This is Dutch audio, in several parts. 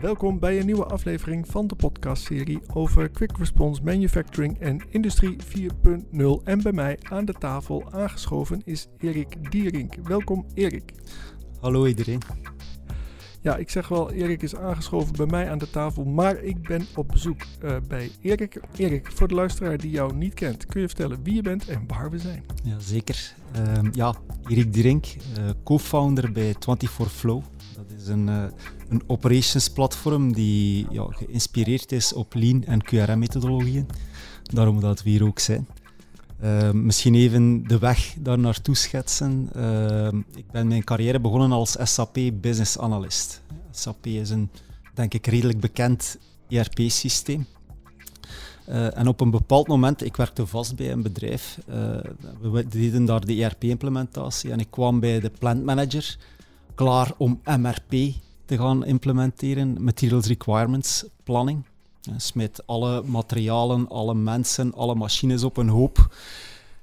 Welkom bij een nieuwe aflevering van de podcastserie over Quick Response Manufacturing en Industrie 4.0. En bij mij aan de tafel aangeschoven is Erik Dierink. Welkom Erik. Hallo iedereen. Ja, ik zeg wel, Erik is aangeschoven bij mij aan de tafel, maar ik ben op bezoek uh, bij Erik. Erik, voor de luisteraar die jou niet kent, kun je vertellen wie je bent en waar we zijn? Ja, zeker. Uh, ja, Erik Dierink, uh, co-founder bij 24Flow. Dat is een, uh, een operations platform die ja, geïnspireerd is op Lean en QRM-methodologieën. Daarom dat we hier ook zijn. Uh, misschien even de weg daar naartoe schetsen. Uh, ik ben mijn carrière begonnen als SAP Business Analyst. SAP is een, denk ik, redelijk bekend ERP-systeem. Uh, en op een bepaald moment, ik werkte vast bij een bedrijf, we deden daar de ERP-implementatie en ik kwam bij de plant manager klaar om MRP te gaan implementeren, Materials Requirements Planning. Smijt alle materialen, alle mensen, alle machines op een hoop.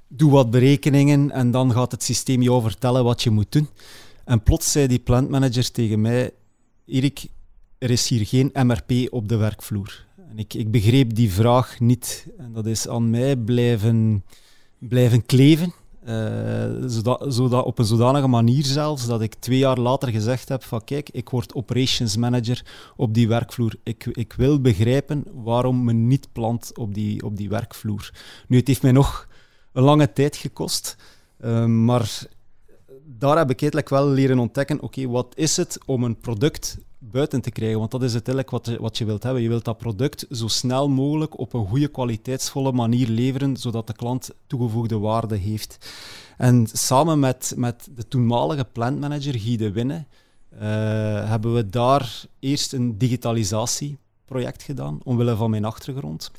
Doe wat berekeningen en dan gaat het systeem jou vertellen wat je moet doen. En plots zei die plantmanager tegen mij: Erik, er is hier geen MRP op de werkvloer. En ik, ik begreep die vraag niet. En dat is aan mij blijven, blijven kleven. Zodat, zodat, op een zodanige manier zelfs dat ik twee jaar later gezegd heb van kijk, ik word operations manager op die werkvloer. Ik, ik wil begrijpen waarom men niet plant op die, op die werkvloer. Nu, het heeft mij nog een lange tijd gekost, uh, maar daar heb ik eigenlijk wel leren ontdekken, oké, wat is het om een product buiten te krijgen. Want dat is uiteindelijk wat, wat je wilt hebben. Je wilt dat product zo snel mogelijk op een goede, kwaliteitsvolle manier leveren, zodat de klant toegevoegde waarde heeft. En samen met, met de toenmalige plantmanager Guy de Winne uh, hebben we daar eerst een digitalisatieproject gedaan, omwille van mijn achtergrond.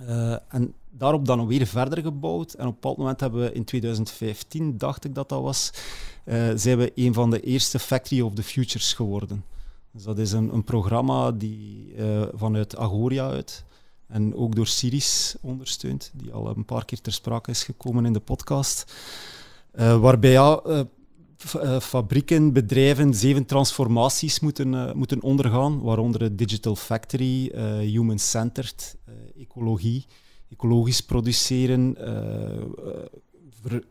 Uh, en daarop dan weer verder gebouwd. En op een bepaald moment hebben we in 2015, dacht ik dat dat was, uh, zijn we een van de eerste Factory of the Futures geworden. Dus dat is een, een programma die uh, vanuit Agoria uit en ook door Siris ondersteund, die al een paar keer ter sprake is gekomen in de podcast. Uh, waarbij ja, uh, fabrieken, bedrijven zeven transformaties moeten, moeten ondergaan, waaronder de Digital Factory, Human-Centered, ecologie, ecologisch produceren,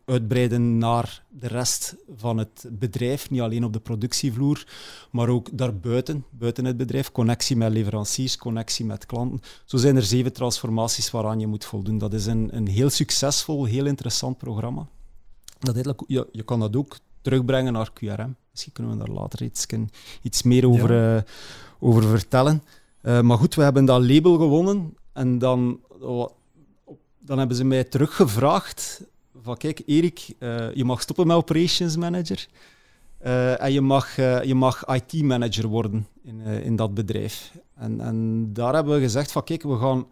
uitbreiden naar de rest van het bedrijf. Niet alleen op de productievloer, maar ook daarbuiten, buiten het bedrijf. Connectie met leveranciers, connectie met klanten. Zo zijn er zeven transformaties waaraan je moet voldoen. Dat is een, een heel succesvol, heel interessant programma. Dat je, je kan dat ook terugbrengen naar QRM. Misschien kunnen we daar later iets, iets meer over, ja. uh, over vertellen. Uh, maar goed, we hebben dat label gewonnen en dan, dan hebben ze mij teruggevraagd van kijk, Erik, uh, je mag stoppen met operations manager. Uh, en je mag, uh, je mag IT-manager worden in, in dat bedrijf. En, en daar hebben we gezegd van kijk, we gaan,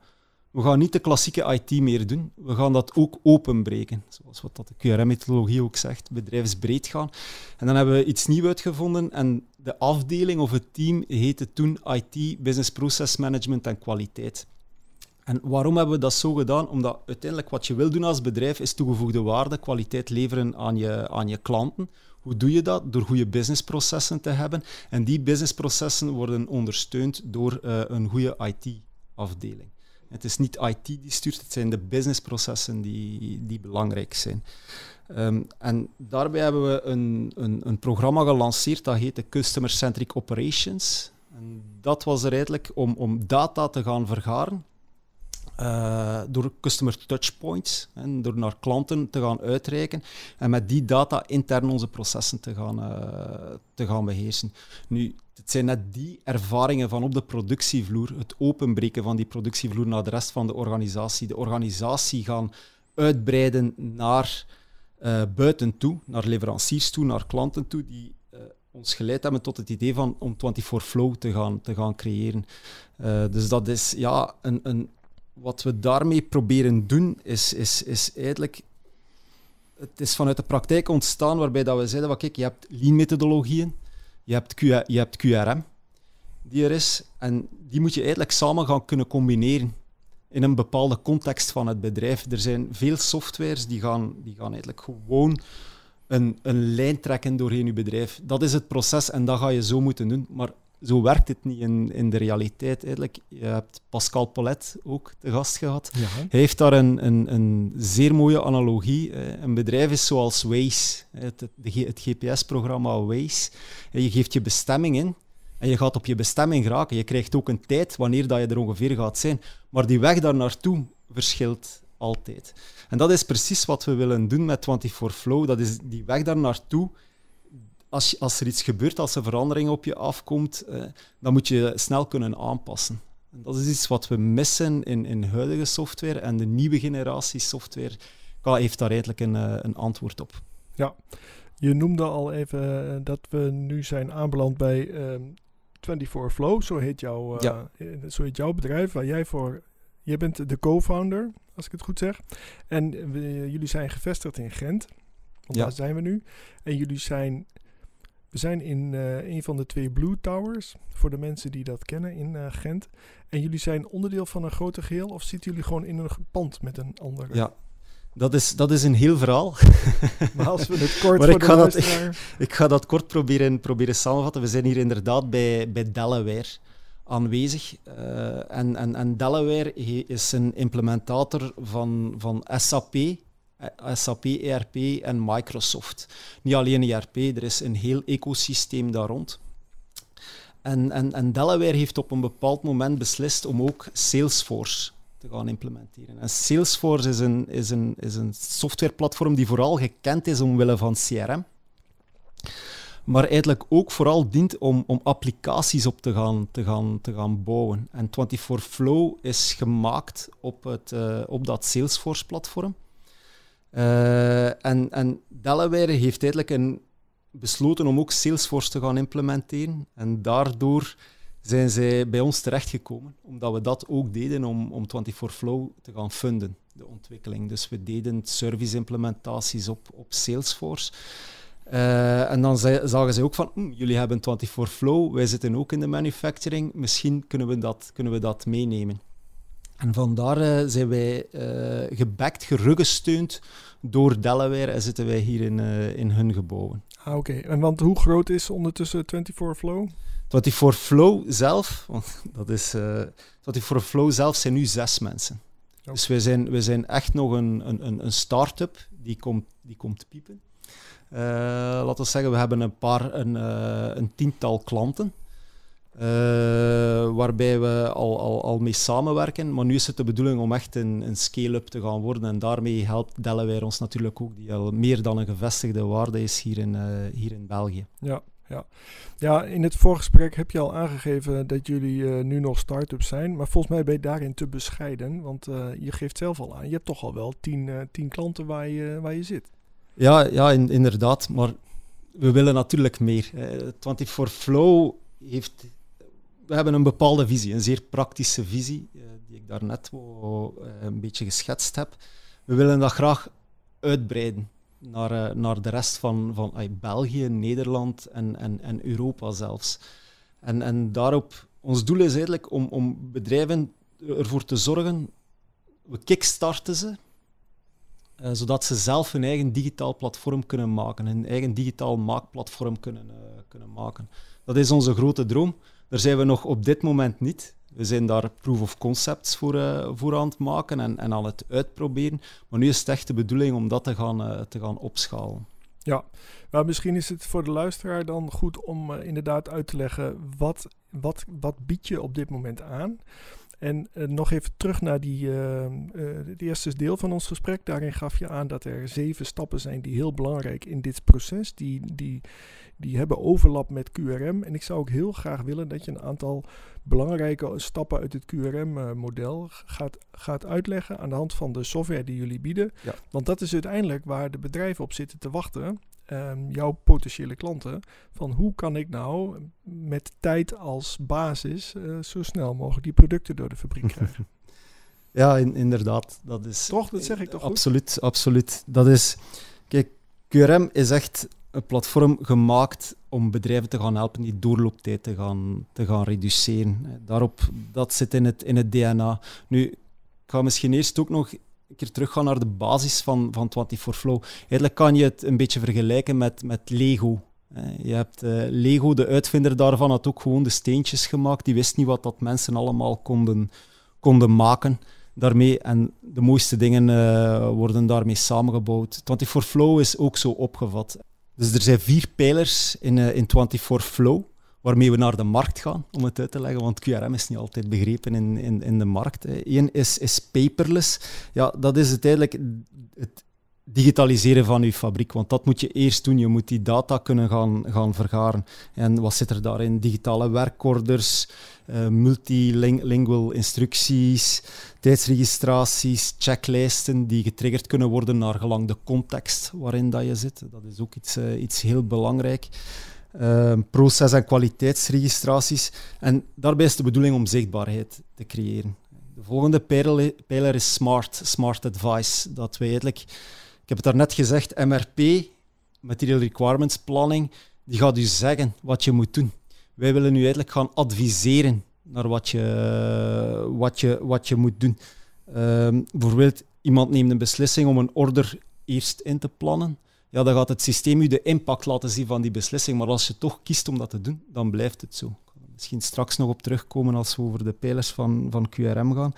we gaan niet de klassieke IT meer doen. We gaan dat ook openbreken. Zoals wat dat de QRM-methodologie ook zegt, bedrijfsbreed gaan. En dan hebben we iets nieuws uitgevonden en de afdeling of het team heette toen IT, Business Process Management en Kwaliteit. En waarom hebben we dat zo gedaan? Omdat uiteindelijk wat je wil doen als bedrijf is toegevoegde waarde, kwaliteit leveren aan je, aan je klanten. Hoe doe je dat? Door goede businessprocessen te hebben. En die businessprocessen worden ondersteund door uh, een goede IT-afdeling. Het is niet IT die stuurt, het zijn de businessprocessen die, die belangrijk zijn. Um, en daarbij hebben we een, een, een programma gelanceerd dat heet Customer Centric Operations. En dat was er eigenlijk om, om data te gaan vergaren uh, door customer touchpoints, en door naar klanten te gaan uitreiken en met die data intern onze processen te gaan, uh, te gaan beheersen. Nu, het zijn net die ervaringen van op de productievloer, het openbreken van die productievloer naar de rest van de organisatie, de organisatie gaan uitbreiden naar uh, buiten toe, naar leveranciers toe, naar klanten toe, die ons geleid hebben tot het idee van om 24 Flow te gaan, te gaan creëren. dus dat is ja, een, een wat we daarmee proberen doen, is, is, is eigenlijk... Het is vanuit de praktijk ontstaan waarbij dat we zeiden, van, kijk, je hebt lean-methodologieën, je hebt, je hebt QRM, die er is, en die moet je eigenlijk samen gaan kunnen combineren in een bepaalde context van het bedrijf. Er zijn veel softwares die gaan, die gaan eigenlijk gewoon een, een lijn trekken doorheen je bedrijf. Dat is het proces en dat ga je zo moeten doen. Maar zo werkt het niet in, in de realiteit. Eigenlijk, je hebt Pascal Paulet ook te gast gehad. Ja. Hij heeft daar een, een, een zeer mooie analogie. Eh, Een bedrijf is zoals Waze, het, het, GPS-programma Waze. Je geeft je bestemming in en je gaat op je bestemming geraken. Je krijgt ook een tijd wanneer dat je er ongeveer gaat zijn. Maar die weg daar naartoe verschilt altijd. En dat is precies wat we willen doen met 24 Flow. Dat is die weg daar naartoe. Als, als er iets gebeurt, als er verandering op je afkomt, eh, dan moet je snel kunnen aanpassen. En dat is iets wat we missen in, in huidige software. En de nieuwe generatie software heeft daar eigenlijk een, eh, een antwoord op. Je noemde al even eh, dat we nu zijn aanbeland bij ehm 24 Flow, zo heet, jouw, Ja. zo heet jouw bedrijf, waar jij voor... Je bent de co-founder, als ik het goed zeg. En we- jullie zijn gevestigd in Gent. Want Ja. daar zijn we nu. En jullie zijn... We zijn in eh, een van de twee Blue Towers, voor de mensen die dat kennen, in eh, Gent. En jullie zijn onderdeel van een groter geheel, of zitten jullie gewoon in een pand met een andere? Ja, dat is, dat is een heel verhaal. Maar als we het kort Maar voor ik de ga dat-. Ik ga dat kort proberen, proberen samenvatten. We zijn hier inderdaad bij, bij Delaware aanwezig. Eh, en, en, en Delaware is een implementator van, van SAP, SAP, ERP en Microsoft. Niet alleen ERP, er is een heel ecosysteem daar rond. En, en, en Delaware heeft op een bepaald moment beslist om ook Salesforce te gaan implementeren. En Salesforce is een, is een, is een softwareplatform die vooral gekend is omwille van CRM maar eigenlijk ook vooral dient om, om applicaties op te gaan, te, gaan, te gaan bouwen. En 24 Flow is gemaakt op, het, eh, op dat Salesforce-platform. Eh, en, en Delaware heeft eigenlijk een, besloten om ook Salesforce te gaan implementeren. En daardoor zijn zij bij ons terechtgekomen, omdat we dat ook deden om, om 24 Flow te gaan funden, de ontwikkeling. Dus we deden service-implementaties op, op Salesforce. Eh, en dan zagen ze ook van, "Hm, jullie hebben 24 Flow, wij zitten ook in de manufacturing, misschien kunnen we dat, kunnen we dat meenemen. En vandaar eh, zijn wij eh gebackt, geruggesteund door Delaware en zitten wij hier in, eh, in hun gebouwen. Ah, oké. En want hoe groot is ondertussen 24 Flow? 24 Flow zelf, want dat is, eh 24 Flow zelf zijn nu zes mensen. Oké. Dus wij zijn, wij zijn echt nog een, een, een- start-up die komt, die komt piepen. Laten we zeggen, we hebben een paar, een, een tiental klanten. Eh, waarbij we al, al, al mee samenwerken. Maar nu is het de bedoeling om echt een, een scale-up te gaan worden. En daarmee helpt Delaware ons natuurlijk ook, die al meer dan een gevestigde waarde is hier in, eh, hier in België. Ja, ja. ja, in het voorgesprek heb je al aangegeven dat jullie eh, nu nog start-up zijn. Maar volgens mij ben je daarin te bescheiden. Want je geeft zelf al aan, je hebt toch al wel tien, tien klanten waar je, waar je zit. Ja, ja in- inderdaad. Maar we willen natuurlijk meer. Eh, 24 Flow heeft... We hebben een bepaalde visie, een zeer praktische visie, eh, die ik daarnet eh, een beetje geschetst heb. We willen dat graag uitbreiden naar, eh, naar de rest van, van België, Nederland en, en, en Europa zelfs. En, en daarop, ons doel is eigenlijk om, om bedrijven ervoor te zorgen, we kickstarten ze, zodat ze zelf hun eigen digitaal platform kunnen maken, hun eigen digitaal maakplatform kunnen, kunnen maken. Dat is onze grote droom. Daar zijn we nog op dit moment niet. We zijn daar proof of concepts voor, voor aan het maken en, en aan het uitproberen. Maar nu is het echt de bedoeling om dat te gaan, eh, te gaan opschalen. Ja, maar misschien is het voor de luisteraar dan goed om eh, inderdaad uit te leggen wat, wat, wat bied je op dit moment aan. En eh, nog even terug naar die, eh, eh, het eerste deel van ons gesprek. Daarin gaf je aan dat er zeven stappen zijn die heel belangrijk in dit proces. Die, die, die hebben overlap met QRM. En ik zou ook heel graag willen dat je een aantal belangrijke stappen uit het QRM-model gaat, gaat uitleggen aan de hand van de software die jullie bieden. Ja. Want dat is uiteindelijk waar de bedrijven op zitten te wachten. Ehm, jouw potentiële klanten. Van hoe kan ik nou met tijd als basis eh, zo snel mogelijk die producten door de fabriek krijgen. Ja, in- inderdaad. Dat is, Toch? Dat zeg ik toch goed? Absoluut, absoluut. Dat is... Kijk, QRM is echt een platform gemaakt om bedrijven te gaan helpen die doorlooptijd te gaan, te gaan reduceren. Daarop, dat zit in het, in het DNA. Nu, ik ga misschien eerst ook nog een keer teruggaan naar de basis van, van 24 Flow. Eigenlijk kan je het een beetje vergelijken met, met Lego. Je hebt uh, Lego, de uitvinder daarvan, had ook gewoon de steentjes gemaakt. Die wist niet wat dat mensen allemaal konden, konden maken daarmee. En de mooiste dingen uh, worden daarmee samengebouwd. 24 Flow is ook zo opgevat. Dus er zijn vier pijlers in, uh, in 24 Flow waarmee we naar de markt gaan, om het uit te leggen, want QRM is niet altijd begrepen in, in, in de markt. Eén is, is paperless. Ja, dat is uiteindelijk het digitaliseren van je fabriek, want dat moet je eerst doen. Je moet die data kunnen gaan, gaan vergaren. En wat zit er daarin? Digitale werkorders, uh, multilingual instructies, tijdsregistraties, checklijsten die getriggerd kunnen worden naar gelang de context waarin dat je zit. Dat is ook iets, uh, iets heel belangrijk. Uh, proces- en kwaliteitsregistraties. En daarbij is de bedoeling om zichtbaarheid te creëren. De volgende pijler is smart, smart advice. Dat eigenlijk, ik heb het daarnet gezegd, MRP, Material Requirements Planning, die gaat u zeggen wat je moet doen. Wij willen u eigenlijk gaan adviseren naar wat je, wat je, wat je moet doen. Uh, bijvoorbeeld, iemand neemt een beslissing om een order eerst in te plannen ja, dan gaat het systeem u de impact laten zien van die beslissing. Maar als je toch kiest om dat te doen, dan blijft het zo. Misschien straks nog op terugkomen als we over de pijlers van, van QRM gaan.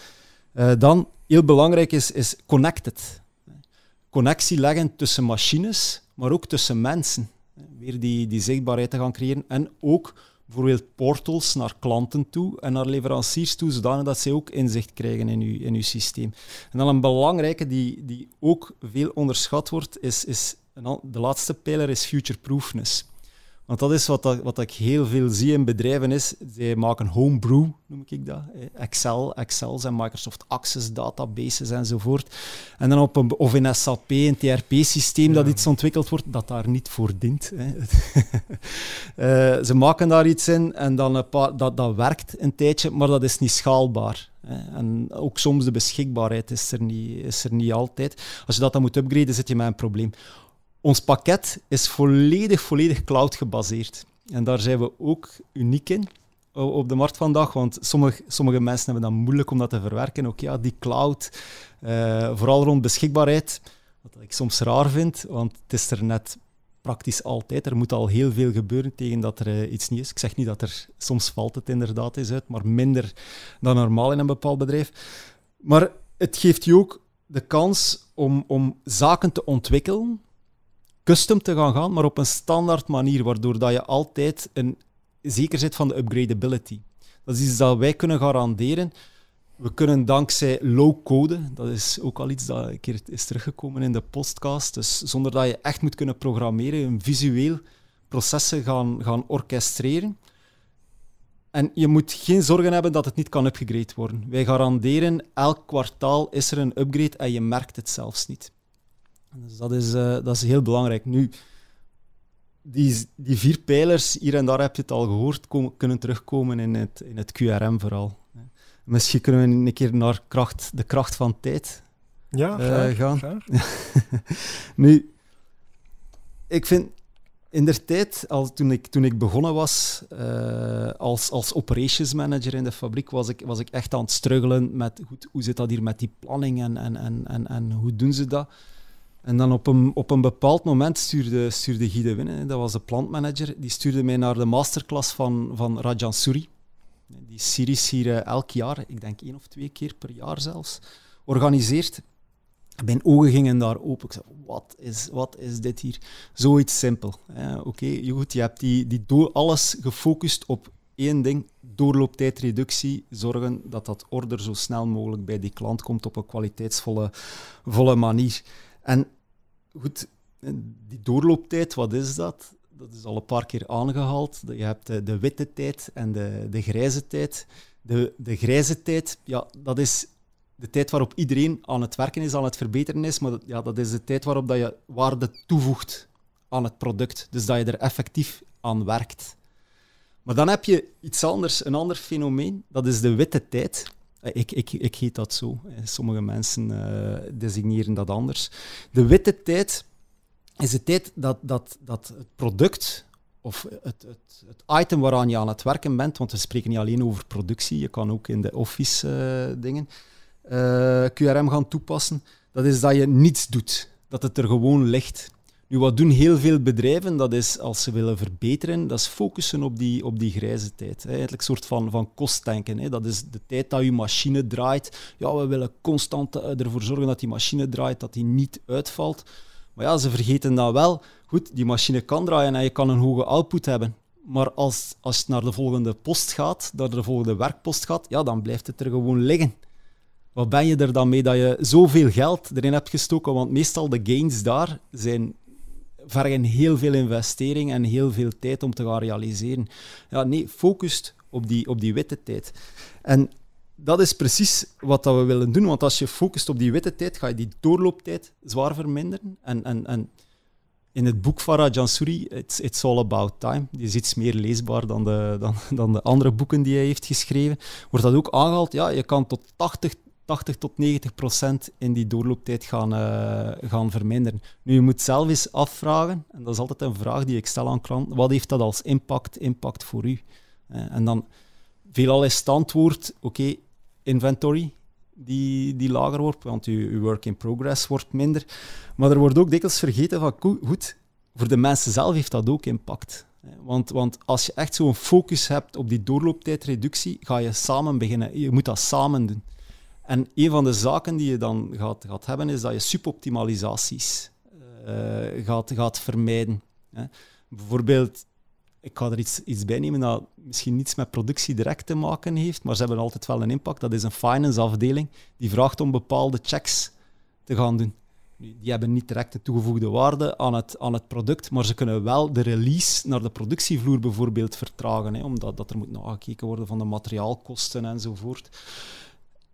Uh, dan, heel belangrijk is, is connected. Connectie leggen tussen machines, maar ook tussen mensen. Weer die, die zichtbaarheid te gaan creëren. En ook bijvoorbeeld portals naar klanten toe en naar leveranciers toe, zodanig dat zij ook inzicht krijgen in uw, in uw systeem. En dan een belangrijke die, die ook veel onderschat wordt, is, is de laatste pijler is future-proofness. Want dat is wat, dat, wat ik heel veel zie in bedrijven is, zij maken homebrew, noem ik dat. Excel, Excels en Microsoft Access databases enzovoort. En dan op een, of in SAP, een TRP-systeem dat iets ontwikkeld wordt, dat daar niet voor dient. Hè. uh, ze maken daar iets in en dan een paar, dat, dat werkt een tijdje, maar dat is niet schaalbaar. En ook soms de beschikbaarheid is er, niet, is er niet altijd. Als je dat dan moet upgraden, zit je met een probleem. Ons pakket is volledig, volledig cloud gebaseerd. En daar zijn we ook uniek in op de markt vandaag, want sommige, sommige mensen hebben dan moeilijk om dat te verwerken. Ook ja, die cloud, uh, vooral rond beschikbaarheid, wat ik soms raar vind, want het is er net praktisch altijd. Er moet al heel veel gebeuren tegen dat er uh, iets niet is. Ik zeg niet dat er, soms valt het inderdaad eens uit, maar minder dan normaal in een bepaald bedrijf. Maar het geeft je ook de kans om, om zaken te ontwikkelen custom te gaan gaan, maar op een standaard manier, waardoor dat je altijd een, zeker zit van de upgradability. Dat is iets dat wij kunnen garanderen. We kunnen dankzij low-code, dat is ook al iets dat een keer is teruggekomen in de podcast, dus zonder dat je echt moet kunnen programmeren, een visueel processen gaan, gaan orchestreren. En je moet geen zorgen hebben dat het niet kan upgrade worden. Wij garanderen, elk kwartaal is er een upgrade en je merkt het zelfs niet. Dus dat is, uh, dat is heel belangrijk. Nu, die, die vier pijlers, hier en daar heb je het al gehoord, komen, kunnen terugkomen in het, in het QRM vooral. Misschien kunnen we een keer naar kracht, de kracht van tijd ja, uh, gaan. nu, ik vind in der tijd, al, toen, ik, toen ik begonnen was uh, als, als operations manager in de fabriek, was ik, was ik echt aan het struggelen met goed, hoe zit dat hier met die planning en, en, en, en, en hoe doen ze dat. En dan op een, op een bepaald moment stuurde, stuurde Guy dat was de plantmanager, die stuurde mij naar de masterclass van, van Rajan Suri. Die series hier uh, elk jaar, ik denk één of twee keer per jaar zelfs, organiseert. Mijn ogen gingen daar open. Ik zei, wat is, wat is dit hier? Zoiets simpel. Oké, goed, je hebt die, die alles gefocust op één ding, doorlooptijdreductie, zorgen dat dat order zo snel mogelijk bij die klant komt op een kwaliteitsvolle volle manier. En goed, die doorlooptijd, wat is dat? Dat is al een paar keer aangehaald. Je hebt de, witte tijd en de, de grijze tijd. De, de grijze tijd, ja, dat is de tijd waarop iedereen aan het werken is, aan het verbeteren is, maar dat, ja, dat is de tijd waarop dat je waarde toevoegt aan het product. Dus dat je er effectief aan werkt. Maar dan heb je iets anders, een ander fenomeen, dat is de witte tijd. Eh, ik, ik, ik heet dat zo. Eh, sommige mensen uh, designeren dat anders. De witte tijd is de tijd dat, dat, dat het product of het, het, het, item waaraan je aan het werken bent, want we spreken niet alleen over productie, je kan ook in de office dingen QRM gaan toepassen, dat is dat je niets doet, dat het er gewoon ligt. Nu, wat doen heel veel bedrijven? Dat is, als ze willen verbeteren, dat is focussen op die, op die grijze tijd. Hè. Eigenlijk een soort van, van kostdenken. Hè. Dat is de tijd dat je machine draait. Ja, we willen constant eh, ervoor zorgen dat die machine draait, dat die niet uitvalt. Maar ja, ze vergeten dan wel, goed, die machine kan draaien en je kan een hoge output hebben. Maar als, als naar de volgende post gaat, naar de volgende werkpost gaat, ja, dan blijft het er gewoon liggen. Wat ben je er dan mee dat je zoveel geld erin hebt gestoken? Want meestal de gains daar zijn, vergen heel veel investering en heel veel tijd om te gaan realiseren. Ja, nee, focust op die, op die witte tijd. En dat is precies wat dat we willen doen. Want als je focust op die witte tijd, ga je die doorlooptijd zwaar verminderen. En, en, en in het boek van Rajan Suri, it's, it's All About Time, die is iets meer leesbaar dan de, dan, dan de andere boeken die hij heeft geschreven, wordt dat ook aangehaald. Ja, je kan tot 80, 80 tot 90 procent in die doorlooptijd gaan, uh, gaan verminderen. Nu, je moet zelf eens afvragen, en dat is altijd een vraag die ik stel aan klanten, wat heeft dat als impact, impact voor u? Uh, en dan veelal is het antwoord, oké, inventory, die, die lager wordt, want je, work in progress wordt minder. Maar er wordt ook dikwijls vergeten van, goed, voor de mensen zelf heeft dat ook impact. Want, want als je echt zo'n focus hebt op die doorlooptijdreductie, ga je samen beginnen. Je moet dat samen doen. En een van de zaken die je dan gaat, gaat hebben, is dat je suboptimalisaties uh, gaat, gaat vermijden. Hè. Bijvoorbeeld, ik ga er iets, iets bij nemen dat misschien niets met productie direct te maken heeft, maar ze hebben altijd wel een impact. Dat is een finance afdeling die vraagt om bepaalde checks te gaan doen. Die hebben niet direct de toegevoegde waarde aan het, aan het product, maar ze kunnen wel de release naar de productievloer bijvoorbeeld vertragen, hè, omdat dat er moet nagekeken worden van de materiaalkosten enzovoort.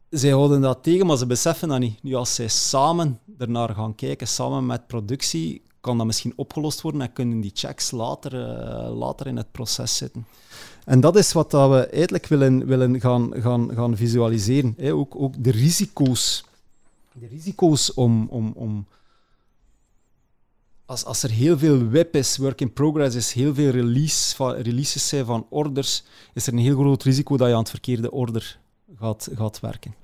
Zij houden dat tegen, maar ze beseffen dat niet. Nu, als zij samen ernaar gaan kijken, samen met productie, kan dat misschien opgelost worden en kunnen die checks later, uh, later in het proces zitten. En dat is wat we eigenlijk willen, willen gaan, gaan, gaan visualiseren. Hè. Ook, ook de risico's. De risico's om, om, om als, als er heel veel web is, work in progress is, heel veel release van, releases zijn van orders, is er een heel groot risico dat je aan het verkeerde order gaat, gaat werken.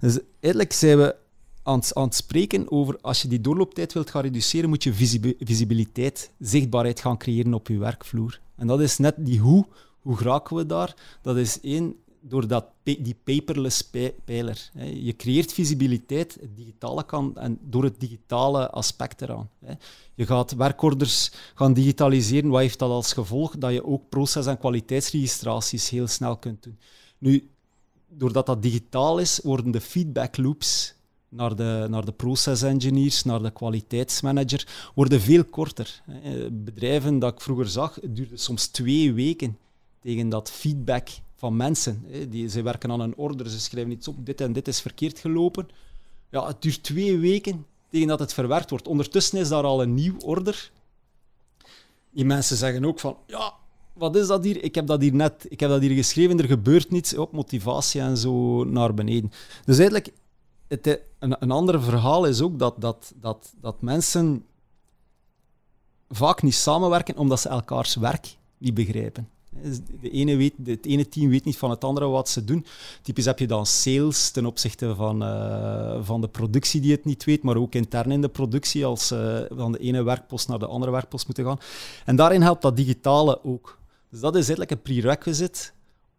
Dus eigenlijk zijn we aan het, spreken over als je die doorlooptijd wilt gaan reduceren, moet je visibiliteit, zichtbaarheid gaan creëren op je werkvloer. En dat is net die hoe. Hoe geraken we daar? Dat is één, door dat, die paperless pijler. Je creëert visibiliteit, digitale kan, en door het digitale aspect eraan. Je gaat werkorders gaan digitaliseren. Wat heeft dat als gevolg? Dat je ook proces- en kwaliteitsregistraties heel snel kunt doen. Nu, doordat dat digitaal is, worden de feedback loops naar de, naar de process engineers, naar de kwaliteitsmanager, worden veel korter. Bedrijven dat ik vroeger zag, het duurde soms twee weken tegen dat feedback van mensen. Die, ze werken aan een order, ze schrijven iets op, dit en dit is verkeerd gelopen. Ja, het duurt twee weken tegen dat het verwerkt wordt. Ondertussen is daar al een nieuw order. Die mensen zeggen ook van, ja, wat is dat hier? Ik heb dat hier net, ik heb dat hier geschreven, er gebeurt niets, op motivatie en zo naar beneden. Dus eigenlijk, het, een, een ander verhaal is ook dat, dat, dat, dat mensen vaak niet samenwerken omdat ze elkaars werk niet begrijpen. Dus de ene weet, het ene team weet niet van het andere wat ze doen. Typisch heb je dan sales ten opzichte van, uh, van de productie die het niet weet, maar ook intern in de productie als ze uh, van de ene werkpost naar de andere werkpost moeten gaan. En daarin helpt dat digitale ook. Dus dat is eigenlijk een prerequisite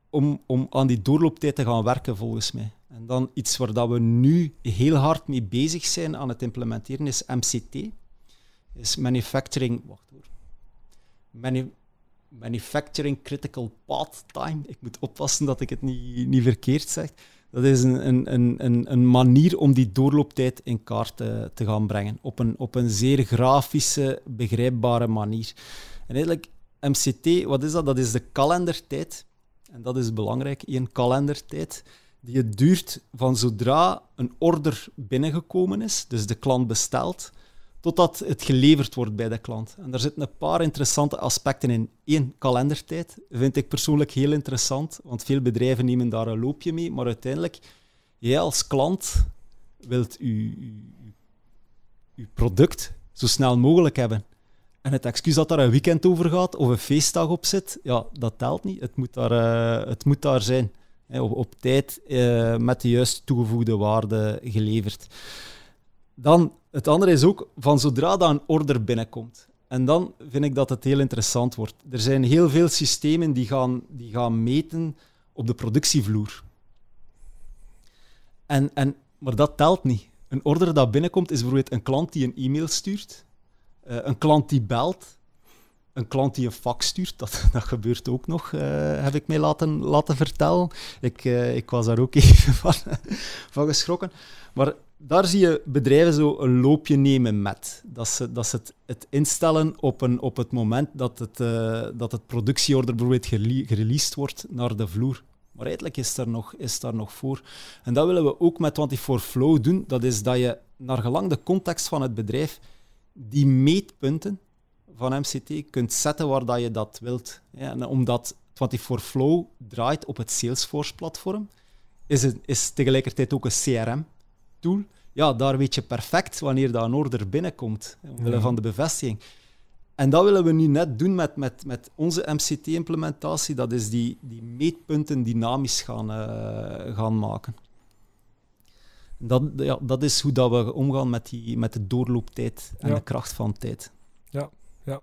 om, om aan die doorlooptijd te gaan werken, volgens mij. En dan iets waar dat we nu heel hard mee bezig zijn aan het implementeren is MCT. Is Manufacturing... Wacht hoor. Manu, manufacturing Critical Path Time. Ik moet oppassen dat ik het niet, niet verkeerd zeg. Dat is een, een, een, een manier om die doorlooptijd in kaart te, te gaan brengen. Op een, op een zeer grafische, begrijpbare manier. En eigenlijk MCT, wat is dat? Dat is de kalendertijd. En dat is belangrijk, een kalendertijd. Die het duurt van zodra een order binnengekomen is, dus de klant bestelt, totdat het geleverd wordt bij de klant. En daar zitten een paar interessante aspecten in. Eén, kalendertijd vind ik persoonlijk heel interessant, want veel bedrijven nemen daar een loopje mee, maar uiteindelijk, jij als klant wilt je product zo snel mogelijk hebben. En het excuus dat daar een weekend over gaat of een feestdag op zit, ja, dat telt niet. Het moet daar, uh, het moet daar zijn. op, tijd uh, met de juiste toegevoegde waarde geleverd. dan, het andere is ook, van zodra dat een order binnenkomt, en dan vind ik dat het heel interessant wordt. Er zijn heel veel systemen die gaan, die gaan meten op de productievloer. En, en, maar dat telt niet. Een order dat binnenkomt is bijvoorbeeld een klant die een e-mail stuurt, een klant die belt, een klant die een fax stuurt. Dat, dat gebeurt ook nog, uh, heb ik mij laten, laten vertellen. Ik, uh, ik was daar ook even van, van geschrokken. Maar daar zie je bedrijven zo een loopje nemen met. Dat ze, dat ze het, het instellen op, een, op het moment dat het, dat het productieorder bijvoorbeeld gereleased wordt naar de vloer. Maar eigenlijk is daar, nog, is daar nog voor. En dat willen we ook met 24 Flow doen. Dat is dat je, naar gelang de context van het bedrijf, die meetpunten van MCT kunt zetten waar dat je dat wilt. Ja, en omdat 24 Flow draait op het Salesforce-platform, is, het, is tegelijkertijd ook een CRM-tool. Ja, daar weet je perfect wanneer dat een order binnenkomt, omwille van de bevestiging. En dat willen we nu net doen met, met, met onze MCT-implementatie. Dat is die, die meetpunten dynamisch gaan, uh, gaan maken. Dat, ja, dat is hoe dat we omgaan met, die, met de doorlooptijd en de kracht van tijd. Ja, ja.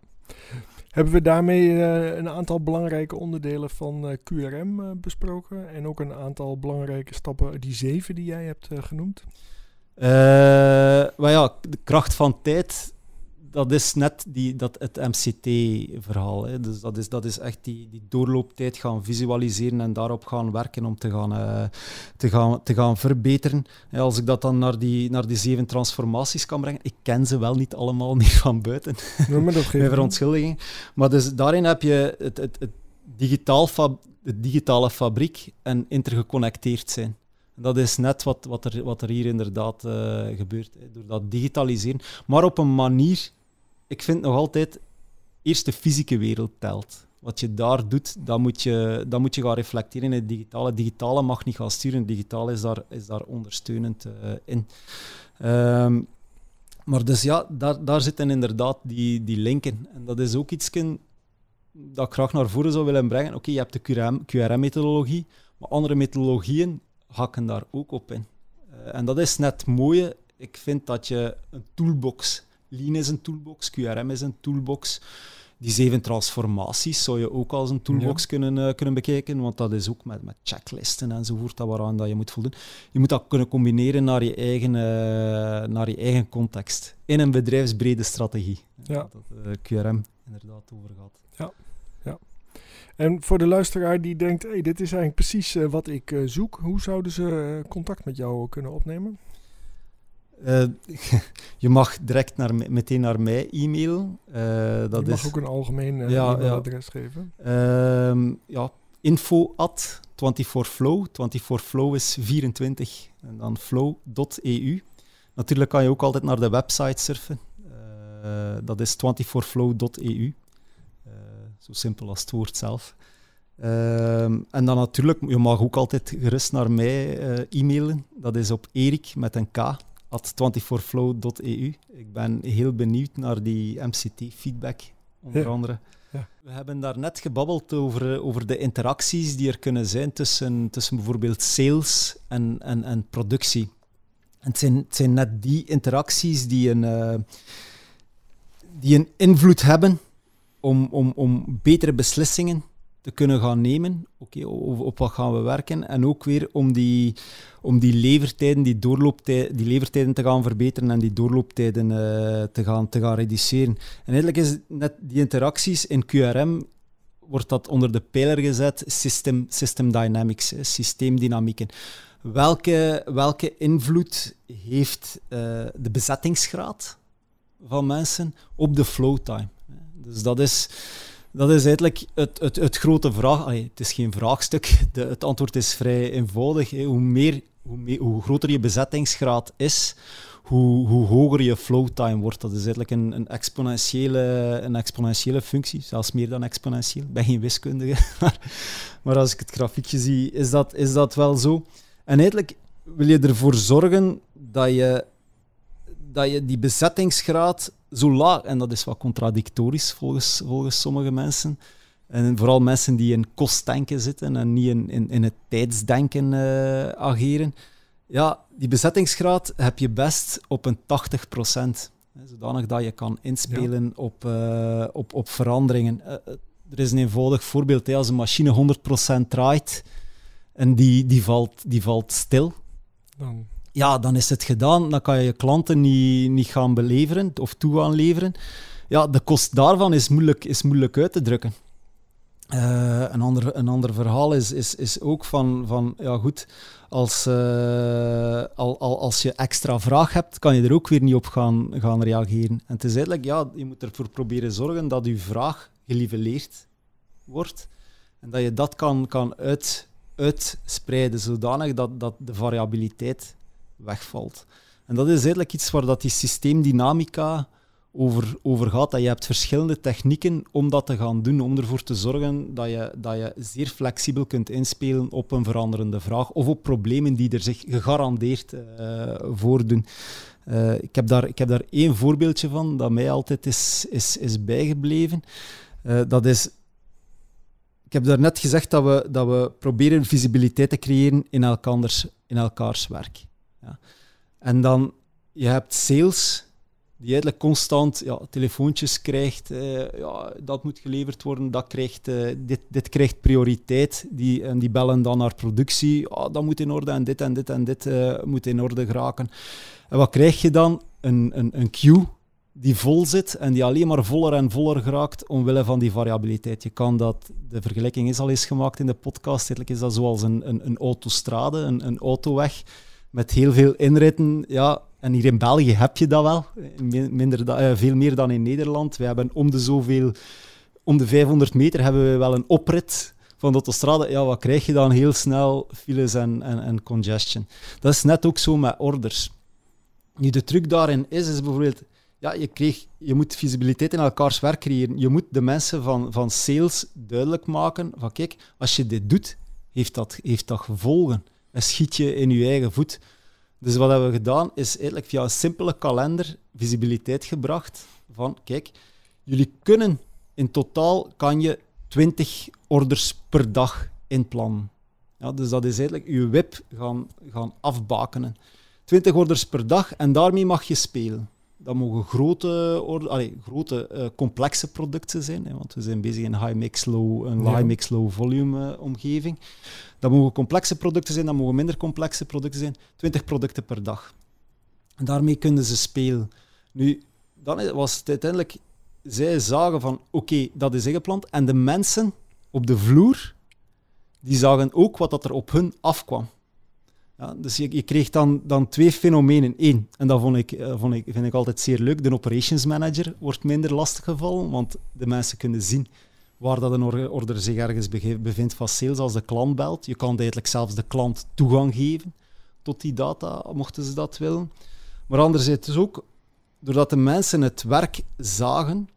Hebben we daarmee uh, een aantal belangrijke onderdelen van uh, QRM besproken? En ook een aantal belangrijke stappen, die zeven die jij hebt genoemd? maar ja, de kracht van tijd dat is net die, dat, het MCT-verhaal. Dus dat is, dat is echt die, die doorlooptijd gaan visualiseren en daarop gaan werken om te gaan, uh, te gaan, te gaan verbeteren. Als ik dat dan naar die, naar die zeven transformaties kan brengen, ik ken ze wel niet allemaal meer van buiten. Ja, maar dat Mijn verontschuldiging. Maar dus daarin heb je het, het, het, digitaal het digitale fabriek en intergeconnecteerd zijn. Dat is net wat, wat, er, wat er hier inderdaad uh, gebeurt. Hè. Door dat digitaliseren. Maar op een manier ik vind nog altijd, eerst de fysieke wereld telt. Wat je daar doet, dat moet je, dat moet je gaan reflecteren in het digitale. Digitale mag niet gaan sturen, het digitale is daar, is daar ondersteunend uh, in. Um, maar dus ja, daar, daar zitten inderdaad die, die linken. En dat is ook iets dat ik graag naar voren zou willen brengen. Oké, je hebt de QRM-methodologie, maar andere methodologieën hakken daar ook op in. Uh, en dat is net mooie. Ik vind dat je een toolbox Lean is een toolbox, QRM is een toolbox. Die zeven transformaties zou je ook als een toolbox kunnen, uh, kunnen bekijken, want dat is ook met, met checklisten enzovoort dat waaraan dat je moet voldoen. Je moet dat kunnen combineren naar je eigen, uh, naar je eigen context, in een bedrijfsbrede strategie. Ja. Dat eh, QRM inderdaad over gaat. Ja. ja. En voor de luisteraar die denkt, hey, dit is eigenlijk precies wat ik zoek, hoe zouden ze contact met jou kunnen opnemen? Uh, je mag direct naar, meteen naar mij e-mailen. Uh, dat je mag is, ook een algemeen uh, ja, e-mailadres ja. geven. Uh, ja, info at 24flow. 24flow is 24 en dan flow.eu. Natuurlijk kan je ook altijd naar de website surfen. dat is 24flow.eu. zo simpel als het woord zelf. Ehm, en dan natuurlijk, je mag ook altijd gerust naar mij e-mailen. Dat is op Erik met een K at 24flow.eu. Ik ben heel benieuwd naar die MCT-feedback, onder andere. Ja. We hebben daar net gebabbeld over, over de interacties die er kunnen zijn tussen, tussen bijvoorbeeld sales en, en, en productie. En het, zijn, het zijn net die interacties die een, uh, die een invloed hebben om, om, om betere beslissingen te kunnen gaan nemen. Oké, op, op, wat gaan we werken? En ook weer om die, om die levertijden, die, doorlooptijden, die levertijden te gaan verbeteren en die doorlooptijden uh, te, gaan, te gaan reduceren. En eigenlijk is net die interacties in QRM wordt dat onder de pijler gezet, system, system dynamics, systeemdynamieken. Welke, welke invloed heeft uh, de bezettingsgraad van mensen op de flow time? Dus dat is dat is eigenlijk het, het, het grote vraag. Het is geen vraagstuk. De, het antwoord is vrij eenvoudig. Hè. Hoe, meer, hoe, hoe groter je bezettingsgraad is, hoe, hoe hoger je flowtime wordt. Dat is eigenlijk een, een, exponentiële, een exponentiële functie, zelfs meer dan exponentieel. Ik ben geen wiskundige, maar, maar als ik het grafiekje zie, is dat, is dat wel zo. En eigenlijk wil je ervoor zorgen dat je, dat je die bezettingsgraad zo laag, en dat is wat contradictorisch volgens, volgens sommige mensen. En vooral mensen die in kostdenken zitten en niet in, in, in het tijdsdenken uh, ageren. Ja, die bezettingsgraad heb je best op een 80% Zodanig dat je kan inspelen op, uh, op, op veranderingen. Uh, er is een eenvoudig voorbeeld. Hè. Als een machine 100% draait en die, die, valt, die valt stil, dan. Ja, dan is het gedaan. Dan kan je je klanten niet, niet gaan beleveren of toe gaan leveren. Ja, de kost daarvan is moeilijk, is moeilijk uit te drukken. Uh, een, ander, een ander verhaal is, is, is ook van, van ja goed, als, uh, al, al, als je extra vraag hebt, kan je er ook weer niet op gaan, gaan reageren. En het is eigenlijk, ja, je moet ervoor proberen zorgen dat je vraag geliveleerd wordt en dat je dat kan, kan uit, uitspreiden, zodanig dat, dat de variabiliteit wegvalt. En dat is eigenlijk iets waar dat die systeemdynamica over, over gaat. Dat je hebt verschillende technieken om dat te gaan doen, om ervoor te zorgen dat je, dat je zeer flexibel kunt inspelen op een veranderende vraag of op problemen die er zich gegarandeerd uh, voordoen. Uh, ik, heb daar, ik heb daar één voorbeeldje van dat mij altijd is, is, is bijgebleven. Uh, dat is ik heb daarnet gezegd dat we, dat we proberen visibiliteit te creëren in elkaars, in elkaars werk. Ja. En dan, je hebt sales die eigenlijk constant ja, telefoontjes krijgt, eh, ja, dat moet geleverd worden, dat krijgt, eh, dit, dit krijgt prioriteit, die, en die bellen dan naar productie, oh, dat moet in orde en dit en dit en dit uh, moet in orde geraken. En wat krijg je dan? Een, een, een queue die vol zit en die alleen maar voller en voller geraakt omwille van die variabiliteit. Je kan dat, de vergelijking is al eens gemaakt in de podcast, eigenlijk is dat zoals een, een, een autostrade, een, een autoweg met heel veel inritten. Ja, en hier in België heb je dat wel, minder uh, veel meer dan in Nederland. We hebben om de zoveel, om de 500 meter hebben we wel een oprit van de autostrade. Ja, wat krijg je dan heel snel? Files en, en, en congestion. Dat is net ook zo met orders. Nu, de truc daarin is, is bijvoorbeeld ja, je, kreeg, je moet visibiliteit in elkaars werk creëren. Je moet de mensen van, van sales duidelijk maken van kijk, als je dit doet, heeft dat, heeft dat gevolgen. En schiet je in je eigen voet. Dus wat hebben we gedaan, is eigenlijk via een simpele kalender visibiliteit gebracht van kijk, jullie kunnen in totaal kan je 20 orders per dag inplannen. Ja, dus dat is eigenlijk je WIP gaan, gaan afbakenen. 20 orders per dag en daarmee mag je spelen dat mogen grote, allee, grote uh, complexe producten zijn, hè, want we zijn bezig in high mix, low, een high mix, low volume uh, omgeving. Dat mogen complexe producten zijn, dat mogen minder complexe producten zijn. 20 producten per dag. En daarmee kunnen ze spelen. Nu, dan was het uiteindelijk, zij zagen van oké, dat is ingepland. En de mensen op de vloer, die zagen ook wat dat er op hun afkwam. Dus je, kreeg dan, dan twee fenomenen. Eén, en dat vond ik, uh, vond ik, vind ik altijd zeer leuk, de operations manager wordt minder lastig gevallen, want de mensen kunnen zien waar dat een order zich ergens bevindt van sales als de klant belt. Je kan eigenlijk zelfs de klant toegang geven tot die data, mochten ze dat willen. Maar anderzijds dus ook, doordat de mensen het werk zagen,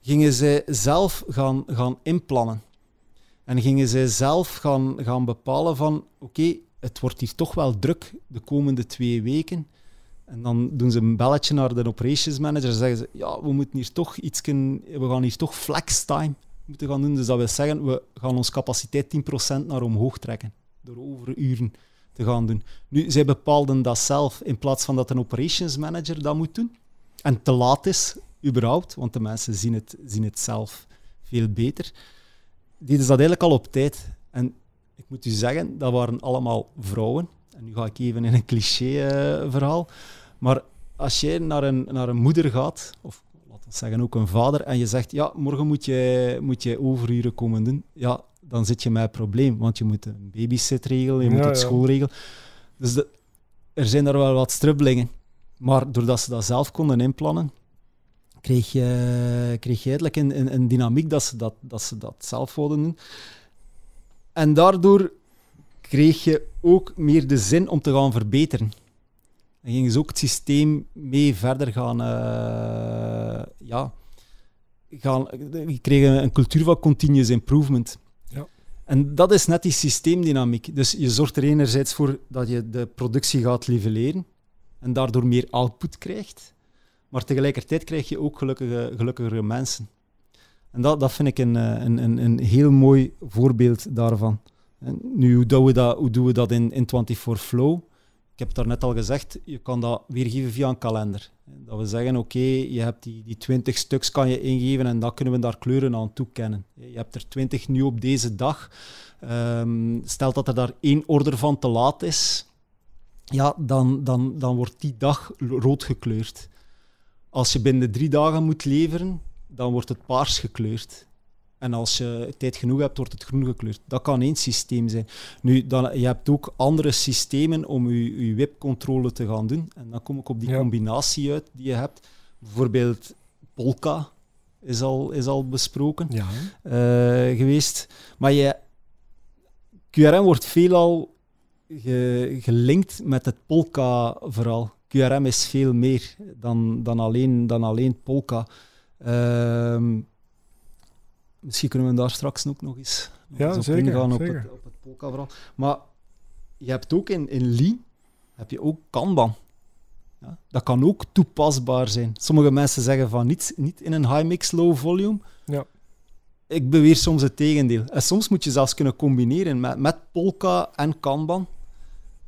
gingen zij zelf gaan, gaan inplannen. En gingen zij zelf gaan, gaan bepalen van, oké, het wordt hier toch wel druk de komende twee weken. En dan doen ze een belletje naar de operations manager en zeggen ze, ja, we moeten hier toch iets, we gaan hier toch flex time moeten gaan doen. Dus dat wil zeggen, we gaan onze capaciteit 10% naar omhoog trekken, door overuren te gaan doen. Nu, zij bepaalden dat zelf, in plaats van dat een operations manager dat moet doen. En te laat is, überhaupt, want de mensen zien het, zien het zelf veel beter. Deden ze dat eigenlijk al op tijd. En ik moet u zeggen, dat waren allemaal vrouwen. En nu ga ik even in een cliché-verhaal. maar als jij naar een, naar een moeder gaat, of laten we zeggen ook een vader, en je zegt, ja, morgen moet je, moet je overuren komen doen, ja, dan zit je met een probleem, want je moet een babysit regelen, je moet het school regelen. Dus de, er zijn daar wel wat strubbelingen. Maar doordat ze dat zelf konden inplannen, kreeg je, kreeg je eigenlijk een, een, een dynamiek dat ze dat, dat ze dat zelf wilden doen. En daardoor kreeg je ook meer de zin om te gaan verbeteren. En gingen ze ook het systeem mee verder gaan. Uh, ja, gaan je kreeg een cultuur van continuous improvement. Ja. En dat is net die systeemdynamiek. Dus je zorgt er enerzijds voor dat je de productie gaat nivelleren en daardoor meer output krijgt. Maar tegelijkertijd krijg je ook gelukkige, gelukkigere mensen. En dat, dat vind ik een, eh, een, een, een heel mooi voorbeeld daarvan. En nu, hoe doen we dat, hoe doen we dat in, in 24 Flow? ik heb het daarnet al gezegd, je kan dat weergeven via een kalender. Dat we zeggen, oké, je hebt die, die 20 stuks kan je ingeven en dan kunnen we daar kleuren aan toekennen. Je hebt er 20 nu op deze dag. Um, stel dat er daar één order van te laat is, ja, dan, dan, dan wordt die dag rood gekleurd. Als je binnen drie dagen moet leveren, dan wordt het paars gekleurd. En als je tijd genoeg hebt, wordt het groen gekleurd. Dat kan één systeem zijn. Nu, dan, je hebt ook andere systemen om je, je webcontrole te gaan doen. En dan kom ik op die combinatie uit die je hebt. Bijvoorbeeld Polka is al, is al besproken ja. Uh, geweest. Maar je, QRM wordt veelal ge, gelinkt met het Polka-verhaal. QRM is veel meer dan, dan, alleen, dan alleen Polka. Uh, misschien kunnen we daar straks ook nog eens, nog ja, eens op ingaan op het, op het Polka-verhaal. Maar je hebt ook in, in Lean heb je ook Kanban. Ja, dat kan ook toepasbaar zijn. Sommige mensen zeggen van niet, niet in een high mix, low volume. Ja. Ik beweer soms het tegendeel. En soms moet je zelfs kunnen combineren met, met Polka en Kanban.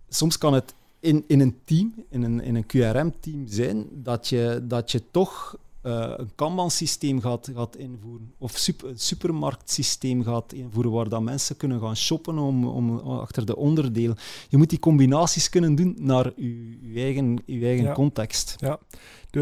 Soms kan het in, in een team, in een, in een QRM-team zijn, dat je, dat je toch uh, een Kanban-systeem gaat, gaat invoeren, of super, een supermarktsysteem gaat invoeren, waar dat mensen kunnen gaan shoppen om, om, achter de onderdeel. Je moet die combinaties kunnen doen naar je, je eigen, je eigen context. Ja,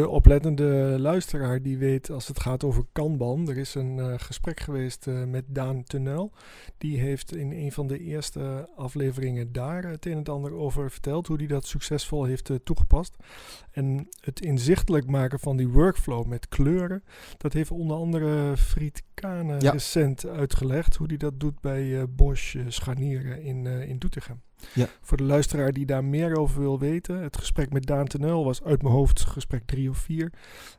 de oplettende luisteraar die weet als het gaat over Kanban. Er is een uh, gesprek geweest uh, met Daan Tunnel. Die heeft in een van de eerste afleveringen daar het een en ander over verteld. Hoe hij dat succesvol heeft uh, toegepast. En het inzichtelijk maken van die workflow met kleuren. Dat heeft onder andere Friet Kane ja. recent uitgelegd. Hoe hij dat doet bij Bosch Scharnieren in, in Doetinchem. Ja. Voor de luisteraar die daar meer over wil weten, het gesprek met Daan Tenel was uit mijn hoofd gesprek drie of vier.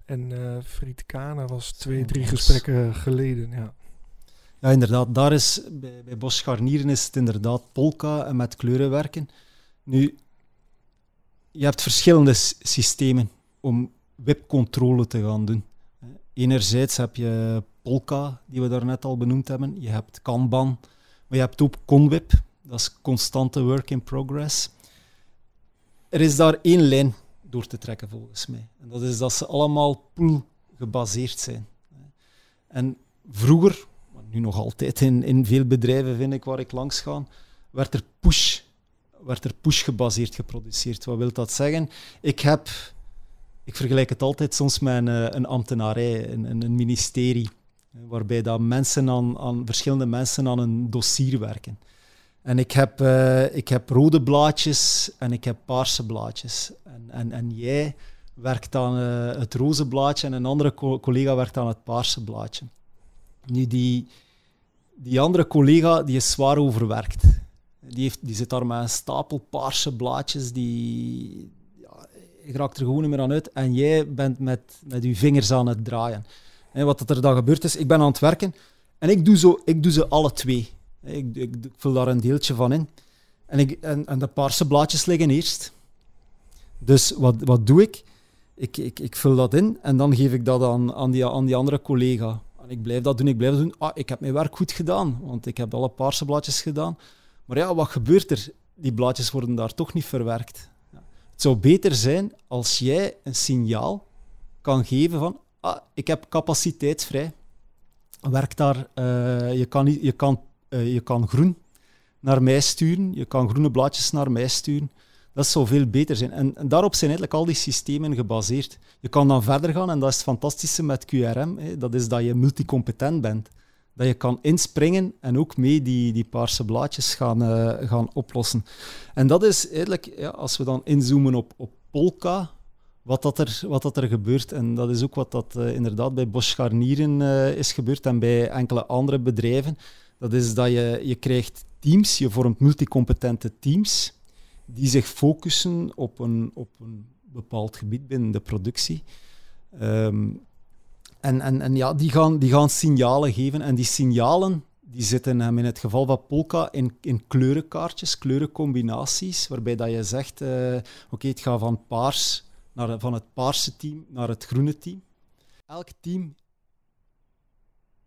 En uh, Friet Kana was twee, drie gesprekken geleden. Ja. ja, inderdaad. Daar is, bij, bij Bos Scharnieren is het inderdaad polka en met kleuren werken. Nu, je hebt verschillende systemen om webcontrole te gaan doen. Enerzijds heb je Polka, die we daarnet al benoemd hebben. Je hebt Kanban, maar je hebt ook Conweb. Dat is constante work in progress. Er is daar één lijn door te trekken, volgens mij. En dat is dat ze allemaal pool gebaseerd zijn. En vroeger, maar nu nog altijd in, in veel bedrijven vind ik waar ik langs ga, werd er push, werd er push gebaseerd geproduceerd. Wat wil dat zeggen? Ik heb, ik vergelijk het altijd soms met een, eh, ambtenarij, een, een, ministerie, waarbij dat mensen aan, aan, verschillende mensen aan een dossier werken. En ik heb, uh, ik heb rode blaadjes en ik heb paarse blaadjes. En, en, en jij werkt aan uh, het roze blaadje en een andere co collega werkt aan het paarse blaadje. Nu, die, die andere collega die is zwaar overwerkt. Die, heeft, die zit daar met een stapel paarse blaadjes, die ja, raakt er gewoon niet meer aan uit. En jij bent met, met je vingers aan het draaien. En wat er dan gebeurt is, ik ben aan het werken en ik doe, zo, ik doe ze alle twee. Ik, ik, vul daar een deeltje van in. En, ik, en, en de paarse blaadjes liggen eerst. Dus wat, wat doe ik? Ik, ik? ik vul dat in en dan geef ik dat aan, aan, die, aan die andere collega. En ik blijf dat doen, ik blijf dat doen. Ah, ik heb mijn werk goed gedaan, want ik heb alle paarse blaadjes gedaan. Maar ja, wat gebeurt er? Die blaadjes worden daar toch niet verwerkt. Het zou beter zijn als jij een signaal kan geven van ah, ik heb capaciteit vrij. Werk daar, uh, je, kan, je kan uh, je kan groen naar mij sturen, je kan groene blaadjes naar mij sturen. Dat zou veel beter zijn. En, daarop zijn eigenlijk al die systemen gebaseerd. Je kan dan verder gaan, en dat is het fantastische met QRM, hè, dat is dat je multicompetent bent. Dat je kan inspringen en ook mee die, die paarse blaadjes gaan, uh, gaan oplossen. En dat is eigenlijk, ja, als we dan inzoomen op, op Polka, wat dat, er, wat dat er gebeurt. En dat is ook wat dat uh, inderdaad bij Bosch Scharnieren uh, is gebeurd en bij enkele andere bedrijven. Dat is dat je, je krijgt teams, je vormt multicompetente teams die zich focussen op een, op een bepaald gebied binnen de productie. Um, en en, en ja, die, gaan, die gaan signalen geven. En die signalen die zitten hem in het geval van Polka in, in kleurenkaartjes, kleurencombinaties, waarbij dat je zegt, uh, oké, het gaat van paars naar, van het paarse team naar het groene team. Elk team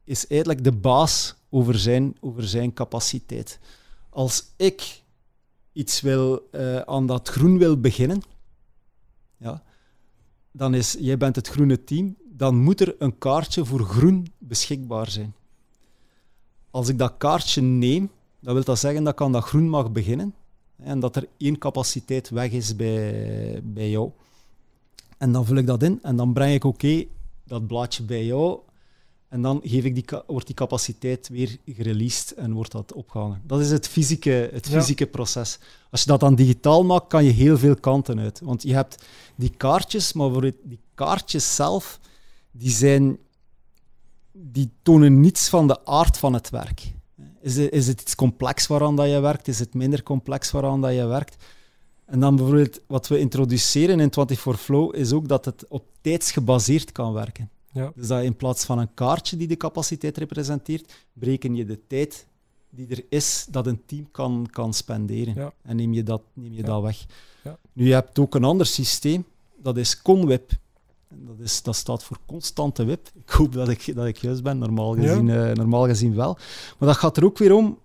is eigenlijk de baas over zijn, over zijn capaciteit. Als ik iets wil, uh, aan dat groen wil beginnen, ja, dan is, jij bent het groene team, dan moet er een kaartje voor groen beschikbaar zijn. Als ik dat kaartje neem, dan wil dat zeggen dat ik aan dat groen mag beginnen en dat er één capaciteit weg is bij, bij jou. En dan vul ik dat in en dan breng ik oké dat blaadje bij jou en dan geef ik die, wordt die capaciteit weer gereleased en wordt dat opgehangen. Dat is het fysieke, het fysieke proces. Als je dat dan digitaal maakt, kan je heel veel kanten uit. Want je hebt die kaartjes, maar voor die kaartjes zelf, die, zijn, die tonen niets van de aard van het werk. Is het, is het iets complex waaraan dat je werkt? Is het minder complex waaraan dat je werkt? En dan bijvoorbeeld wat we introduceren in 24 Flow is ook dat het op tijdsgebaseerd kan werken. Ja. Dus dat in plaats van een kaartje die de capaciteit representeert, breken je de tijd die er is dat een team kan, kan spenderen. En neem je dat, neem je dat weg. Nu, je hebt ook een ander systeem, dat is ConWeb. Dat, is, dat staat voor constante WIP. Ik hoop dat ik, dat ik juist ben, normaal gezien, uh, normaal gezien wel. Maar dat gaat er ook weer om,